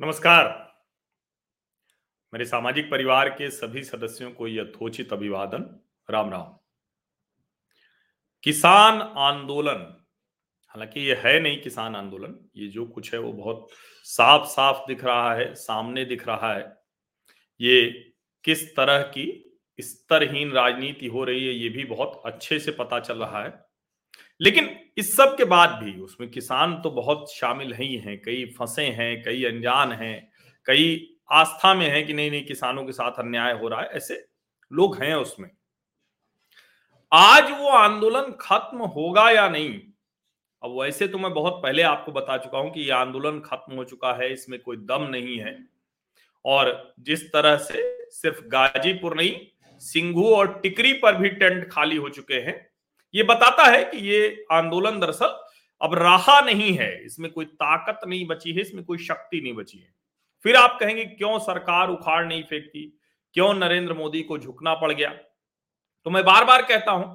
नमस्कार। मेरे सामाजिक परिवार के सभी सदस्यों को यथोचित अभिवादन। राम राम। किसान आंदोलन, हालाँकि ये है नहीं किसान आंदोलन, ये जो कुछ है वो बहुत साफ़ साफ़ दिख रहा है, सामने दिख रहा है। ये किस तरह की स्तरहीन राजनीति हो रही है, ये भी बहुत अच्छे से पता चल रहा है। लेकिन इस सब के बाद भी उसमें किसान तो बहुत शामिल ही हैं, कई फंसे हैं, कई अनजान हैं, कई आस्था में है कि नहीं नहीं किसानों के साथ अन्याय हो रहा है, ऐसे लोग हैं उसमें। आज वो आंदोलन खत्म होगा या नहीं? अब वैसे तो मैं बहुत पहले आपको बता चुका हूँ कि ये आंदोलन खत्म हो चुका है, इसमें कोई दम नहीं है। और जिस तरह से सिर्फ़ गाजीपुर नहीं, सिंघू और टिकरी पर भी टेंट खाली हो चुके हैं ये बताता है कि ये आंदोलन दरअसल अब रहा नहीं है। इसमें कोई ताकत नहीं बची है, इसमें कोई शक्ति नहीं बची है। फिर आप कहेंगे, क्यों सरकार उखाड़ नहीं फेंकती? क्यों नरेंद्र मोदी को झुकना पड़ गया? तो मैं बार बार कहता हूँ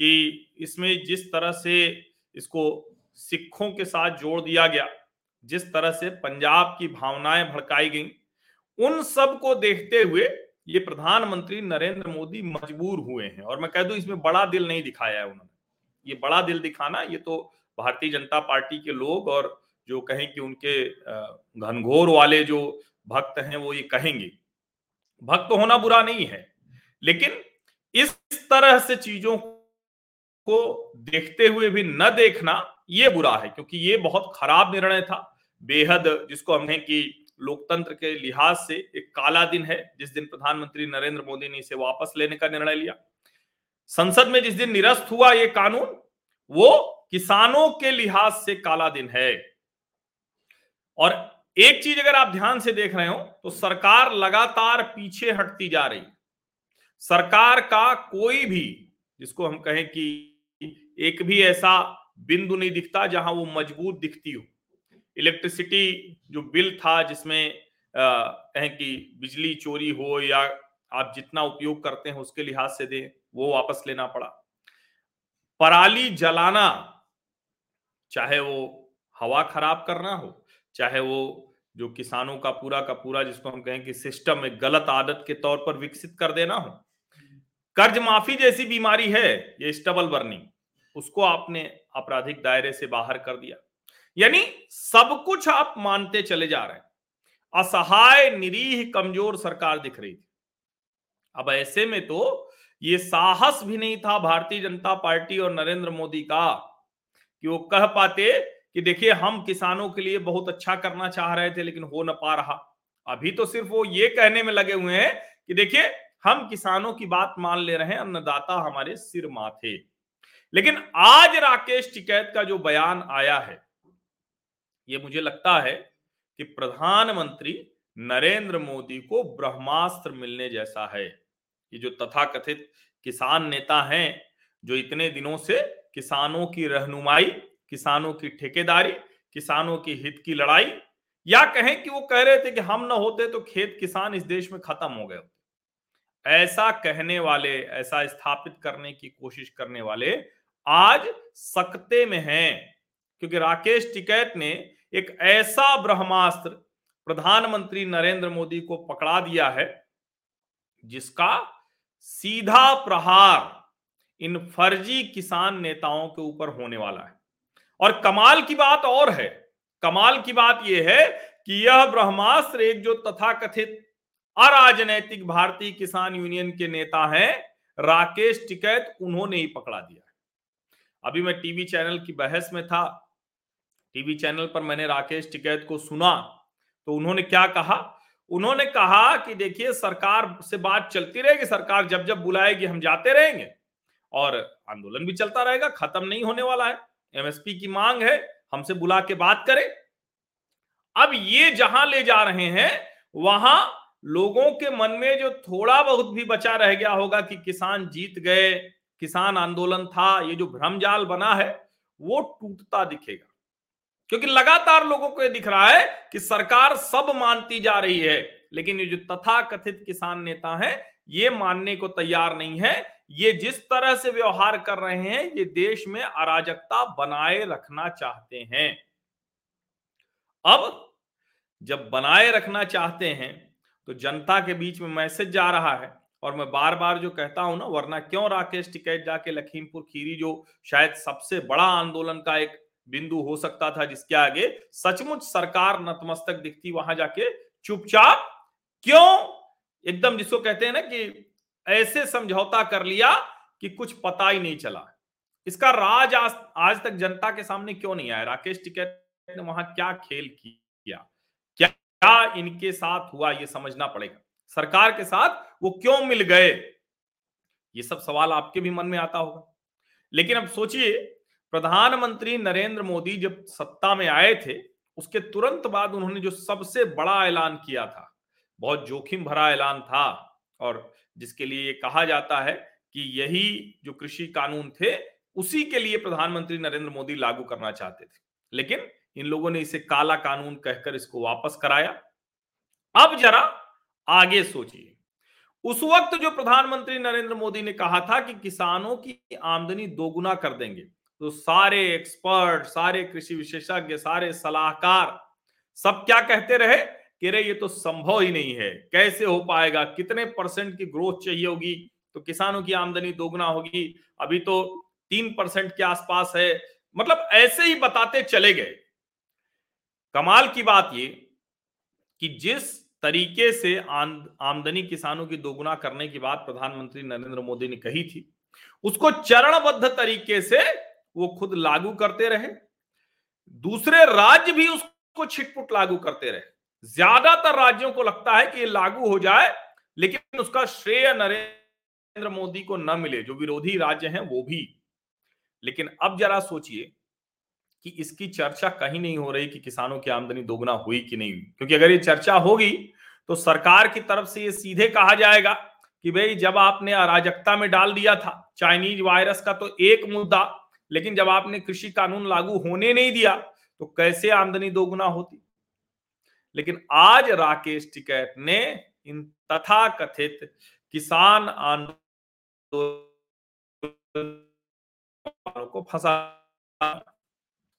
कि इसमें जिस तरह से इसको सिखों के साथ जोड़ दिया गया, जिस तरह से पंजाब की भावनाएँ भड़काई गई, उन सबको देखते हुए ये प्रधानमंत्री नरेंद्र मोदी मजबूर हुए हैं। और मैं कह दू, इसमें बड़ा दिल नहीं दिखाया है उन्होंने। ये बड़ा दिल दिखाना, ये तो भारतीय जनता पार्टी के लोग और जो कहें कि उनके घनघोर वाले जो भक्त हैं, वो ये कहेंगे। भक्त होना बुरा नहीं है, लेकिन इस तरह से चीज़ों को देखते हुए भी न देखना ये बुरा है, क्योंकि ये बहुत खराब निर्णय था। बेहद जिसको हम कहें कि लोकतंत्र के लिहाज से एक काला दिन है, जिस दिन प्रधानमंत्री नरेंद्र मोदी ने इसे वापस लेने का निर्णय लिया। संसद में जिस दिन निरस्त हुआ ये कानून, वो किसानों के लिहाज से काला दिन है। और एक चीज़ अगर आप ध्यान से देख रहे हो तो सरकार लगातार पीछे हटती जा रही। सरकार का कोई भी, जिसको हम कहें कि एक भी ऐसा बिंदु नहीं दिखता जहाँ वो मज़बूत दिखती हो। इलेक्ट्रिसिटी जो बिल था जिसमें कहें कि बिजली, चोरी हो या आप जितना उपयोग करते हैं उसके लिहाज से दें, वो वापस लेना पड़ा। पराली जलाना, चाहे वो हवा खराब करना हो, चाहे वो जो किसानों का पूरा का पूरा जिसको हम कहें कि सिस्टम एक गलत आदत के तौर पर विकसित कर देना हो, कर्ज माफ़ी जैसी बीमारी है, ये स्टबल बर्निंग, उसको आपने आपराधिक दायरे से बाहर कर दिया। यानी सब कुछ आप मानते चले जा रहे हैं। असहाय, निरीह, कमज़ोर सरकार दिख रही थी। अब ऐसे में तो ये साहस भी नहीं था भारतीय जनता पार्टी और नरेंद्र मोदी का कि वो कह पाते कि देखिए, हम किसानों के लिए बहुत अच्छा करना चाह रहे थे, लेकिन हो ना पा रहा। अभी तो सिर्फ़ वो ये कहने में लगे हुए हैं कि देखिए, हम किसानों की बात मान ले रहे हैं, अन्नदाता हमारे सिर माथे। लेकिन आज राकेश टिकैत का जो बयान आया है ये मुझे लगता है कि प्रधानमंत्री नरेंद्र मोदी को ब्रह्मास्त्र मिलने जैसा है। ये जो तथाकथित किसान नेता हैं, जो इतने दिनों से किसानों की रहनुमाई, किसानों की ठेकेदारी, किसानों की हित की लड़ाई, या कहें कि वो कह रहे थे कि हम ना होते तो खेत किसान इस देश में खत्म हो गए ऐसा कहने वाले, ऐसा स्थापित करने की कोशिश करने वाले आज सकते में हैं, क्योंकि राकेश टिकैत ने एक ऐसा ब्रह्मास्त्र प्रधानमंत्री नरेंद्र मोदी को पकड़ा दिया है, जिसका सीधा प्रहार इन फर्जी किसान नेताओं के ऊपर होने वाला है। और कमाल की बात और है, कमाल की बात यह है कि यह ब्रह्मास्त्र एक जो तथाकथित अराजनैतिक भारतीय किसान यूनियन के नेता हैं, राकेश टिकैत, उन्होंने ही पकड़ा दिया अभी मैं टीवी चैनल की बहस में था टीवी चैनल पर मैंने राकेश टिकैत को सुना तो उन्होंने क्या कहा? उन्होंने कहा कि देखिए, सरकार से बात चलती रहेगी, सरकार जब जब बुलाएगी, हम जाते रहेंगे। और आंदोलन भी चलता रहेगा, खत्म नहीं होने वाला है। एमएसपी की मांग है, हमसे बुला के बात करें। अब ये जहाँ ले जा रहे हैं, वहाँ लोगों के मन में जो थोड़ा बहुत भी बचा रह गया होगा कि किसान जीत गए, किसान आंदोलन था, ये जो भ्रमजाल बना है, वो टूटता दिखेगा। क्योंकि लगातार लोगों को ये दिख रहा है कि सरकार सब मानती जा रही है, लेकिन ये जो तथा कथित किसान नेता हैं, ये मानने को तैयार नहीं है। ये जिस तरह से व्यवहार कर रहे हैं, ये देश में अराजकता बनाए रखना चाहते हैं। अब जब बनाए रखना चाहते हैं तो जनता के बीच में मैसेज जा रहा है, और मैं बार बार जो कहता हूँ ना, वरना क्यों राकेश टिकैत जाके लखीमपुर खीरी, जो शायद सबसे बड़ा आंदोलन का एक बिंदु हो सकता था जिसके आगे सचमुच सरकार नतमस्तक दिखती वहाँ जाके चुपचाप क्यों? एकदम जिसको कहते हैं ना कि ऐसे समझौता कर लिया कि कुछ पता ही नहीं चला। इसका राज आज, आज तक जनता के सामने क्यों नहीं आया? राकेश टिकैत ने वहाँ क्या खेल किया? क्या क्या इनके साथ हुआ ये समझना पड़ेगा। सरकार के साथ वो क्यों मिल गए? ये सब सवाल आपके भी मन में आता होगा। लेकिन अब सोचिए प्रधानमंत्री नरेंद्र मोदी जब सत्ता में आए थे, उसके तुरंत बाद उन्होंने जो सबसे बड़ा ऐलान किया था, बहुत जोखिम भरा ऐलान था, और जिसके लिए ये कहा जाता है कि यही जो कृषि कानून थे, उसी के लिए प्रधानमंत्री नरेंद्र मोदी लागू करना चाहते थे। लेकिन इन लोगों ने इसे काला कानून कहकर इसको वापस कराया। अब जरा आगे सोचिए। उस वक्त जो प्रधानमंत्री नरेंद्र मोदी ने कहा था कि किसानों की आमदनी दोगुना कर देंगे तो सारे एक्सपर्ट सारे कृषि विशेषज्ञ, सारे सलाहकार सब क्या कहते रहे कि रे ये तो संभव ही नहीं है। कैसे हो पाएगा? कितने परसेंट की ग्रोथ चाहिए होगी? तो किसानों की आमदनी दोगुना होगी। अभी तो तीन परसेंट के आसपास है। मतलब ऐसे ही बताते चले गए। कमाल की बात ये कि जिस तरीके से आमदनी किसानों की दोगुना करने की बात प्रधानमंत्री नरेंद्र मोदी ने कही थी, उसको चरणबद्ध तरीके से वो खुद लागू करते रहे, दूसरे राज्य भी उसको छिटपुट लागू करते रहे। ज़्यादातर राज्यों को लगता है कि ये लागू हो जाए, लेकिन उसका श्रेय नरेंद्र मोदी को न मिले, जो विरोधी राज्य हैं वो भी। लेकिन अब जरा सोचिए कि इसकी चर्चा कहीं नहीं हो रही कि किसानों की आमदनी दोगुना हुई कि नहीं हुई। क्योंकि अगर ये चर्चा होगी तो सरकार की तरफ़ से ये सीधे कहा जाएगा कि भाई जब आपने अराजकता में डाल दिया था, चाइनीज़ वायरस का तो एक मुद्दा लेकिन जब आपने कृषि कानून लागू होने नहीं दिया तो कैसे आमदनी दोगुना होती? लेकिन आज राकेश टिकैत ने इन तथा कथित किसान आंदोलन को फंसा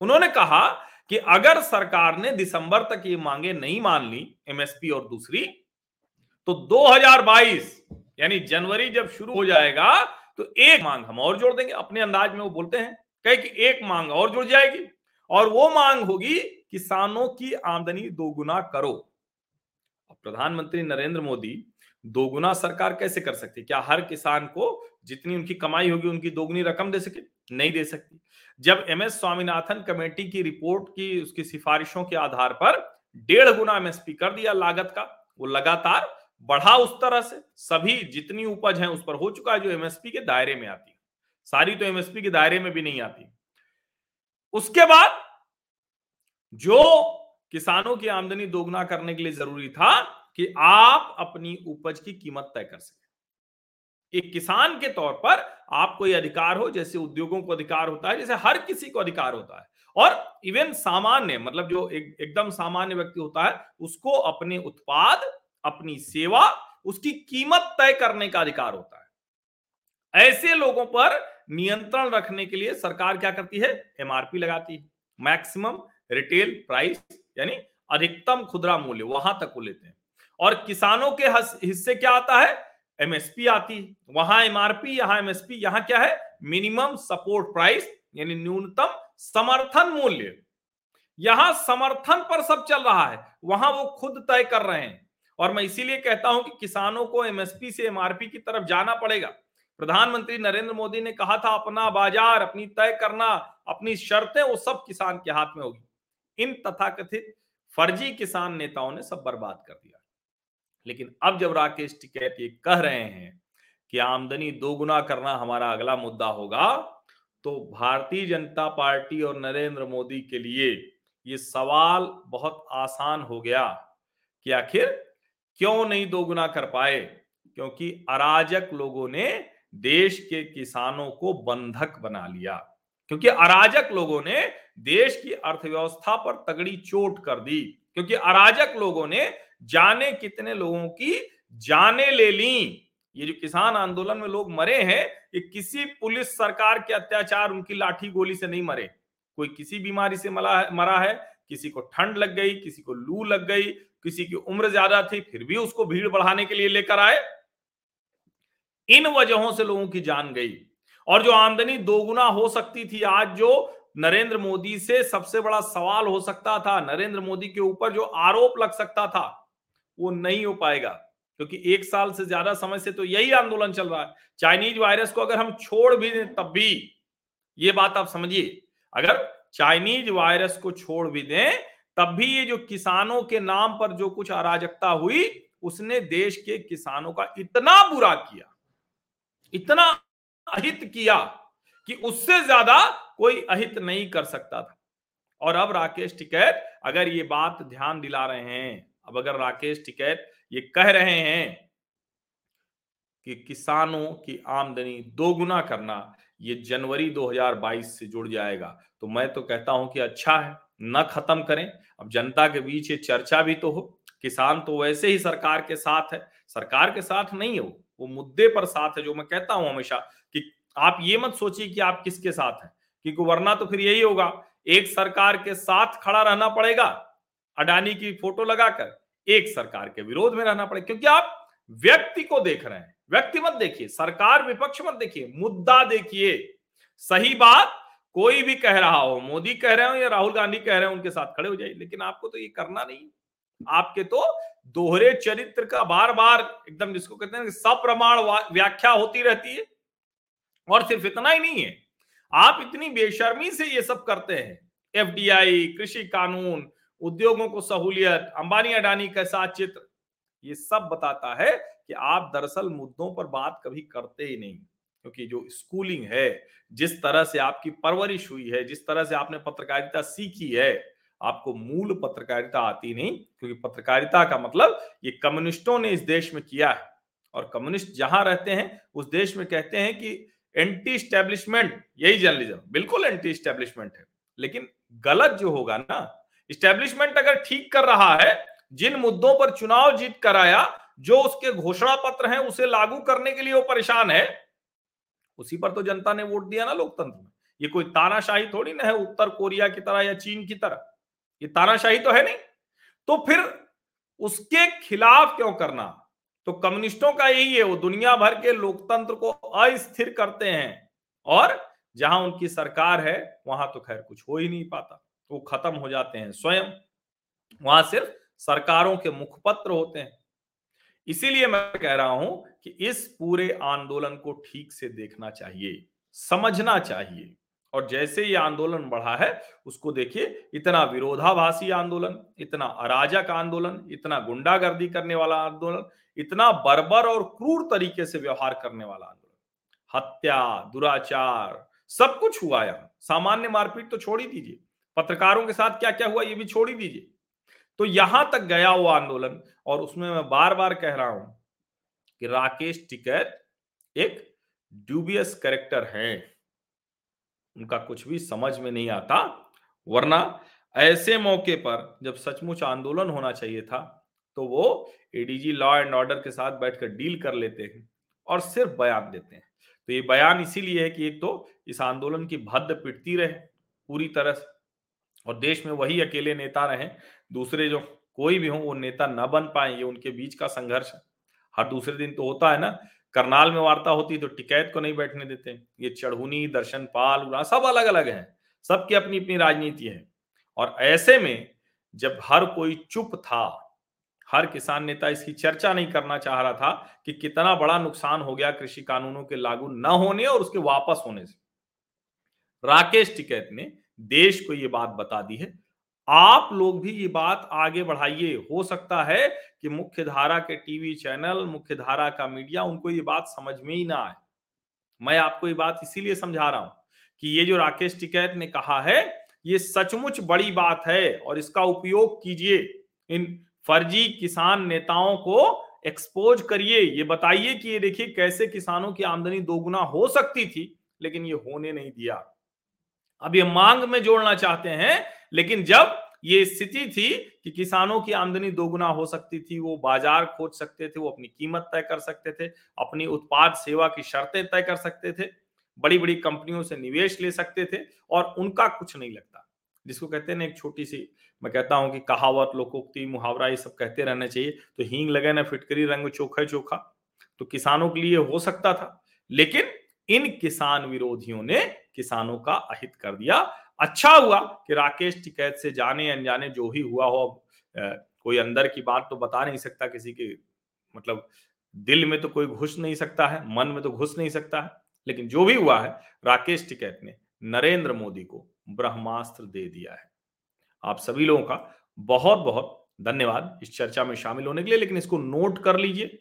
उन्होंने कहा कि अगर सरकार ने दिसंबर तक ये मांगे नहीं मान ली, एमएसपी और दूसरी तो 2022 यानी जनवरी जब शुरू हो जाएगा तो एक मांग हम और जोड़ देंगे। अपने अंदाज में वो बोलते हैं, कहे कि एक मांग और जुड़ जाएगी और वो मांग होगी, किसानों की आमदनी दोगुना करो। प्रधानमंत्री नरेंद्र मोदी दोगुना सरकार कैसे कर सकती? क्या हर किसान को जितनी उनकी कमाई होगी, उनकी दोगुनी रकम दे सके? नहीं दे सकती। जब एम एस स्वामीनाथन कमेटी की रिपोर्ट की, उसकी सिफारिशों के आधार पर डेढ़ गुना एमएसपी कर दिया लागत का, वो लगातार बढ़ा उस तरह से, सभी जितनी उपज है उस पर हो चुका है, जो एमएसपी के दायरे में आती है। सारी तो एमएसपी के दायरे में भी नहीं आती। उसके बाद जो किसानों की आमदनी दोगुना करने के लिए ज़रूरी था कि आप अपनी उपज की कीमत तय कर सके। एक किसान के तौर पर आपको यह अधिकार हो, जैसे उद्योगों को अधिकार होता है, जैसे हर किसी को अधिकार होता है। और इवन सामान्य मतलब जो एक, एकदम सामान्य व्यक्ति होता है, उसको अपने उत्पाद अपनी सेवा, उसकी कीमत तय करने का अधिकार होता है। ऐसे लोगों पर नियंत्रण रखने के लिए सरकार क्या करती है? एमआरपी लगाती है। मैक्सिमम रिटेल प्राइस यानी अधिकतम खुदरा मूल्य, वहाँ तक को लेते हैं। और किसानों के हिस्से क्या आता है? एमएसपी आती है। वहाँ एमआरपी यहाँ एमएसपी यहाँ क्या है? मिनिमम सपोर्ट प्राइस यानी न्यूनतम समर्थन मूल्य। यहाँ समर्थन पर सब चल रहा है। वहाँ वो खुद तय कर रहे हैं। और मैं इसीलिए कहता हूँ कि किसानों को एमएसपी से एमआरपी की तरफ़ जाना पड़ेगा। प्रधानमंत्री नरेंद्र मोदी ने कहा था, अपना बाज़ार, अपनी तय करना, अपनी शर्तें, वो सब किसान के हाथ में होगी। इन तथाकथित फर्जी किसान नेताओं ने सब बर्बाद कर दिया। लेकिन अब जब राकेश टिकैत ये कह रहे हैं कि आमदनी दोगुना करना हमारा अगला मुद्दा होगा तो भारतीय जनता पार्टी और नरेंद्र मोदी के लिए ये सवाल बहुत आसान हो गया कि आखिर क्यों नहीं दोगुना कर पाए? क्योंकि अराजक लोगों ने देश के किसानों को बंधक बना लिया। क्योंकि अराजक लोगों ने देश की अर्थव्यवस्था पर तगड़ी चोट कर दी। क्योंकि अराजक लोगों ने जाने कितने लोगों की जाने ले ली। ये जो किसान आंदोलन में लोग मरे हैं, ये किसी पुलिस सरकार के अत्याचार उनकी लाठी गोली से नहीं मरे। कोई किसी बीमारी से मरा है, किसी को ठंड लग गई, किसी को लू लग गई किसी की उम्र ज़्यादा थी, फिर भी उसको भीड़ बढ़ाने के लिए लेकर आए। इन वजहों से लोगों की जान गई। और जो आमदनी दोगुना हो सकती थी, आज जो नरेंद्र मोदी से सबसे बड़ा सवाल हो सकता था, नरेंद्र मोदी के ऊपर जो आरोप लग सकता था, वो नहीं हो पाएगा। क्योंकि एक साल से ज़्यादा समय से तो यही आंदोलन चल रहा है। चाइनीज़ वायरस को अगर हम छोड़ भी दें, तब भी, ये बात आप समझिए। अगर चाइनीज़ वायरस को छोड़ भी दें तब भी ये जो किसानों के नाम पर जो कुछ अराजकता हुई, उसने देश के किसानों का इतना बुरा किया, इतना अहित किया कि उससे ज़्यादा कोई अहित नहीं कर सकता था। और अब राकेश टिकैत, अगर ये बात ध्यान दिला रहे हैं, अब अगर राकेश टिकैत ये कह रहे हैं कि किसानों की आमदनी दोगुना करना ये जनवरी 2022 से जुड़ जाएगा तो मैं तो कहता हूँ कि अच्छा है। न खत्म करें। अब जनता के बीच ये चर्चा भी तो हो। किसान तो वैसे ही सरकार के साथ है। सरकार के साथ नहीं हो, वो मुद्दे पर साथ है, जो मैं कहता हूँ हमेशा कि आप ये मत सोचिए कि आप किसके साथ हैं, क्योंकि वरना तो फिर यही होगा, एक सरकार के साथ खड़ा रहना पड़ेगा, अडानी की फ़ोटो लगाकर एक सरकार के विरोध में रहना पड़ेगा, क्योंकि आप व्यक्ति को देख रहे हैं। व्यक्ति मत देखिए, सरकार विपक्ष मत देखिए, मुद्दा देखिए। सही बात कोई भी कह रहा हो, मोदी कह रहे हो या राहुल गांधी कह रहे हो, उनके साथ खड़े हो जाइए, लेकिन आपको तो ये करना नहीं। आपके तो दोहरे चरित्र का बार बार एकदम जिसको कहते हैं सप्रमाण व्याख्या होती रहती है। और सिर्फ़ इतना ही नहीं है, आप इतनी बेशर्मी से ये सब करते हैं। एफडीआई, कृषि कानून, उद्योगों को सहूलियत अंबानी अडानी का साथ चित्र, ये सब बताता है कि आप दरअसल मुद्दों पर बात कभी करते ही नहीं। क्योंकि जो स्कूलिंग है, जिस तरह से आपकी परवरिश हुई है, जिस तरह से आपने पत्रकारिता सीखी है, आपको मूल पत्रकारिता आती नहीं, क्योंकि पत्रकारिता का मतलब ये कम्युनिस्टों ने इस देश में किया है। और कम्युनिस्ट जहाँ रहते हैं, उस देश में कहते हैं कि एंटी स्टैब्लिशमेंट यही जर्नलिज्म बिल्कुल एंटी स्टैब्लिशमेंट है। लेकिन गलत जो होगा ना स्टैब्लिशमेंट अगर ठीक कर रहा है, जिन मुद्दों पर चुनाव जीत कराया जो उसके घोषणा पत्र हैं, उसे लागू करने के लिए वो परेशान है उसी पर तो जनता ने वोट दिया ना लोकतंत्र में। ये कोई तानाशाही थोड़ी ना है उत्तर कोरिया की तरह या चीन की तरह। ये तानाशाही तो है नहीं। तो फिर उसके खिलाफ क्यों करना? तो कम्युनिस्टों का यही है, वो दुनिया भर के लोकतंत्र को अस्थिर करते हैं और जहाँ उनकी सरकार है, वहाँ तो खैर कुछ हो ही नहीं पाता। वो खत्म हो जाते हैं स्वयं। वहाँ सिर्फ़ सरकारों के मुखपत्र होते हैं। इसीलिए मैं कह रहा हूँ कि इस पूरे आंदोलन को ठीक से देखना चाहिए, समझना चाहिए। और जैसे ये आंदोलन बढ़ा है, उसको देखिए, इतना विरोधाभासी आंदोलन, इतना अराजक आंदोलन, इतना गुंडागर्दी करने वाला आंदोलन, इतना बर्बर और क्रूर तरीके से व्यवहार करने वाला आंदोलन। हत्या, दुराचार, सब कुछ हुआ यहाँ। सामान्य मारपीट तो छोड़ ही दीजिए। पत्रकारों के साथ क्या क्या हुआ, ये भी छोड़ ही दीजिए। तो यहाँ तक गया वो आंदोलन, और उसमें मैं बार बार कह रहा हूँ कि राकेश टिकैत एक ड्यूबियस कैरेक्टर है। उनका कुछ भी समझ में नहीं आता, वरना ऐसे मौके पर जब सचमुच आंदोलन होना चाहिए था तो वो एडीजी लॉ एंड ऑर्डर के साथ बैठकर डील कर लेते हैं और सिर्फ़ बयान देते हैं। तो ये बयान इसीलिए है कि एक तो इस आंदोलन की भद्द पिटती रहे पूरी तरह से, और देश में वही अकेले नेता रहे दूसरे जो कोई भी हो, वो नेता न बन पाए, ये उनके बीच का संघर्ष हर दूसरे दिन तो होता है ना, करनाल में वार्ता होती तो टिकैत को नहीं बैठने देते। ये चढ़ुनी, दर्शन पाल सब अलग अलग हैं, सबकी अपनी अपनी राजनीति है। और ऐसे में जब हर कोई चुप था, हर किसान नेता इसकी चर्चा नहीं करना चाह रहा था कि कितना बड़ा नुकसान हो गया कृषि कानूनों के लागू न होने और उसके वापस होने से। राकेश टिकैत ने देश को ये बात बता दी है आप लोग भी ये बात आगे बढ़ाइए। हो सकता है कि मुख्य धारा के टीवी चैनल मुख्य धारा का मीडिया उनको ये बात समझ में ही ना आए। मैं आपको ये बात इसीलिए समझा रहा हूँ कि ये जो राकेश टिकैत ने कहा है, ये सचमुच बड़ी बात है और इसका उपयोग कीजिए। इन फर्जी किसान नेताओं को एक्सपोज करिए। ये बताइए कि ये देखिए कैसे किसानों की आमदनी दोगुना हो सकती थी, लेकिन ये होने नहीं दिया। अब ये मांग में जोड़ना चाहते हैं, लेकिन जब ये स्थिति थी कि किसानों की आमदनी दोगुना हो सकती थी, वो बाज़ार खोज सकते थे, वो अपनी कीमत तय कर सकते थे, अपनी उत्पाद सेवा की शर्तें तय कर सकते थे बड़ी बड़ी कंपनियों से निवेश ले सकते थे और उनका कुछ नहीं लगता। जिसको कहते हैं ना, एक छोटी सी मैं कहता हूँ कि कहावत, लोकोक्ति, मुहावरा, ये सब कहते रहना चाहिए। तो हींग लगे ना, फिटकरी रंग चोखा चोखा। तो किसानों के लिए हो सकता था, लेकिन इन किसान विरोधियों ने किसानों का अहित कर दिया। अच्छा हुआ कि राकेश टिकैत से जाने अनजाने जो ही हुआ हो कोई अंदर की बात तो बता नहीं सकता किसी के मतलब दिल में तो कोई घुस नहीं सकता है, मन में तो घुस नहीं सकता है। लेकिन जो भी हुआ है, राकेश टिकैत ने नरेंद्र मोदी को ब्रह्मास्त्र दे दिया है। आप सभी लोगों का बहुत बहुत धन्यवाद इस चर्चा में शामिल होने के लिए, लेकिन इसको नोट कर लीजिए।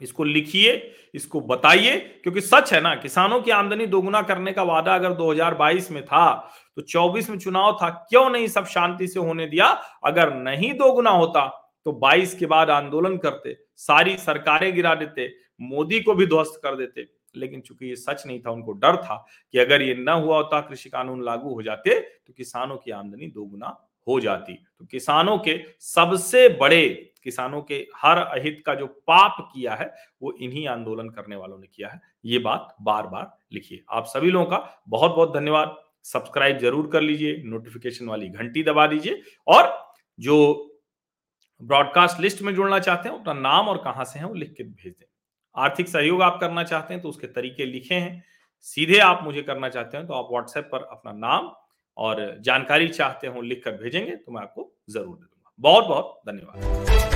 इसको लिखिए, इसको बताइए, क्योंकि सच है ना, किसानों की आमदनी दोगुना करने का वादा अगर 2022 में था तो 24 में चुनाव था, क्यों नहीं सब शांति से होने दिया? अगर नहीं दोगुना होता तो 22 के बाद आंदोलन करते, सारी सरकारें गिरा देते, मोदी को भी ध्वस्त कर देते। लेकिन चूँकि ये सच नहीं था, उनको डर था कि अगर ये न हुआ होता, कृषि कानून लागू हो जाते तो किसानों की आमदनी दोगुना हो जाती। तो किसानों के सबसे बड़े किसानों के हर अहित का जो पाप किया है, वो इन्हीं आंदोलन करने वालों ने किया है। ये बात बार बार लिखिए। आप सभी लोगों का बहुत बहुत धन्यवाद। सब्सक्राइब ज़रूर कर लीजिए, नोटिफिकेशन वाली घंटी दबा दीजिए और जो ब्रॉडकास्ट लिस्ट में जुड़ना चाहते हैं, अपना नाम और कहाँ से है, वो लिख के भेज दें। आर्थिक सहयोग आप करना चाहते हैं तो उसके तरीके लिखे हैं। सीधे आप मुझे करना चाहते हैं तो आप व्हाट्सएप पर अपना नाम और जानकारी चाहते हो लिखकर भेजेंगे तो मैं आपको ज़रूर दे दूँगा। बहुत बहुत धन्यवाद।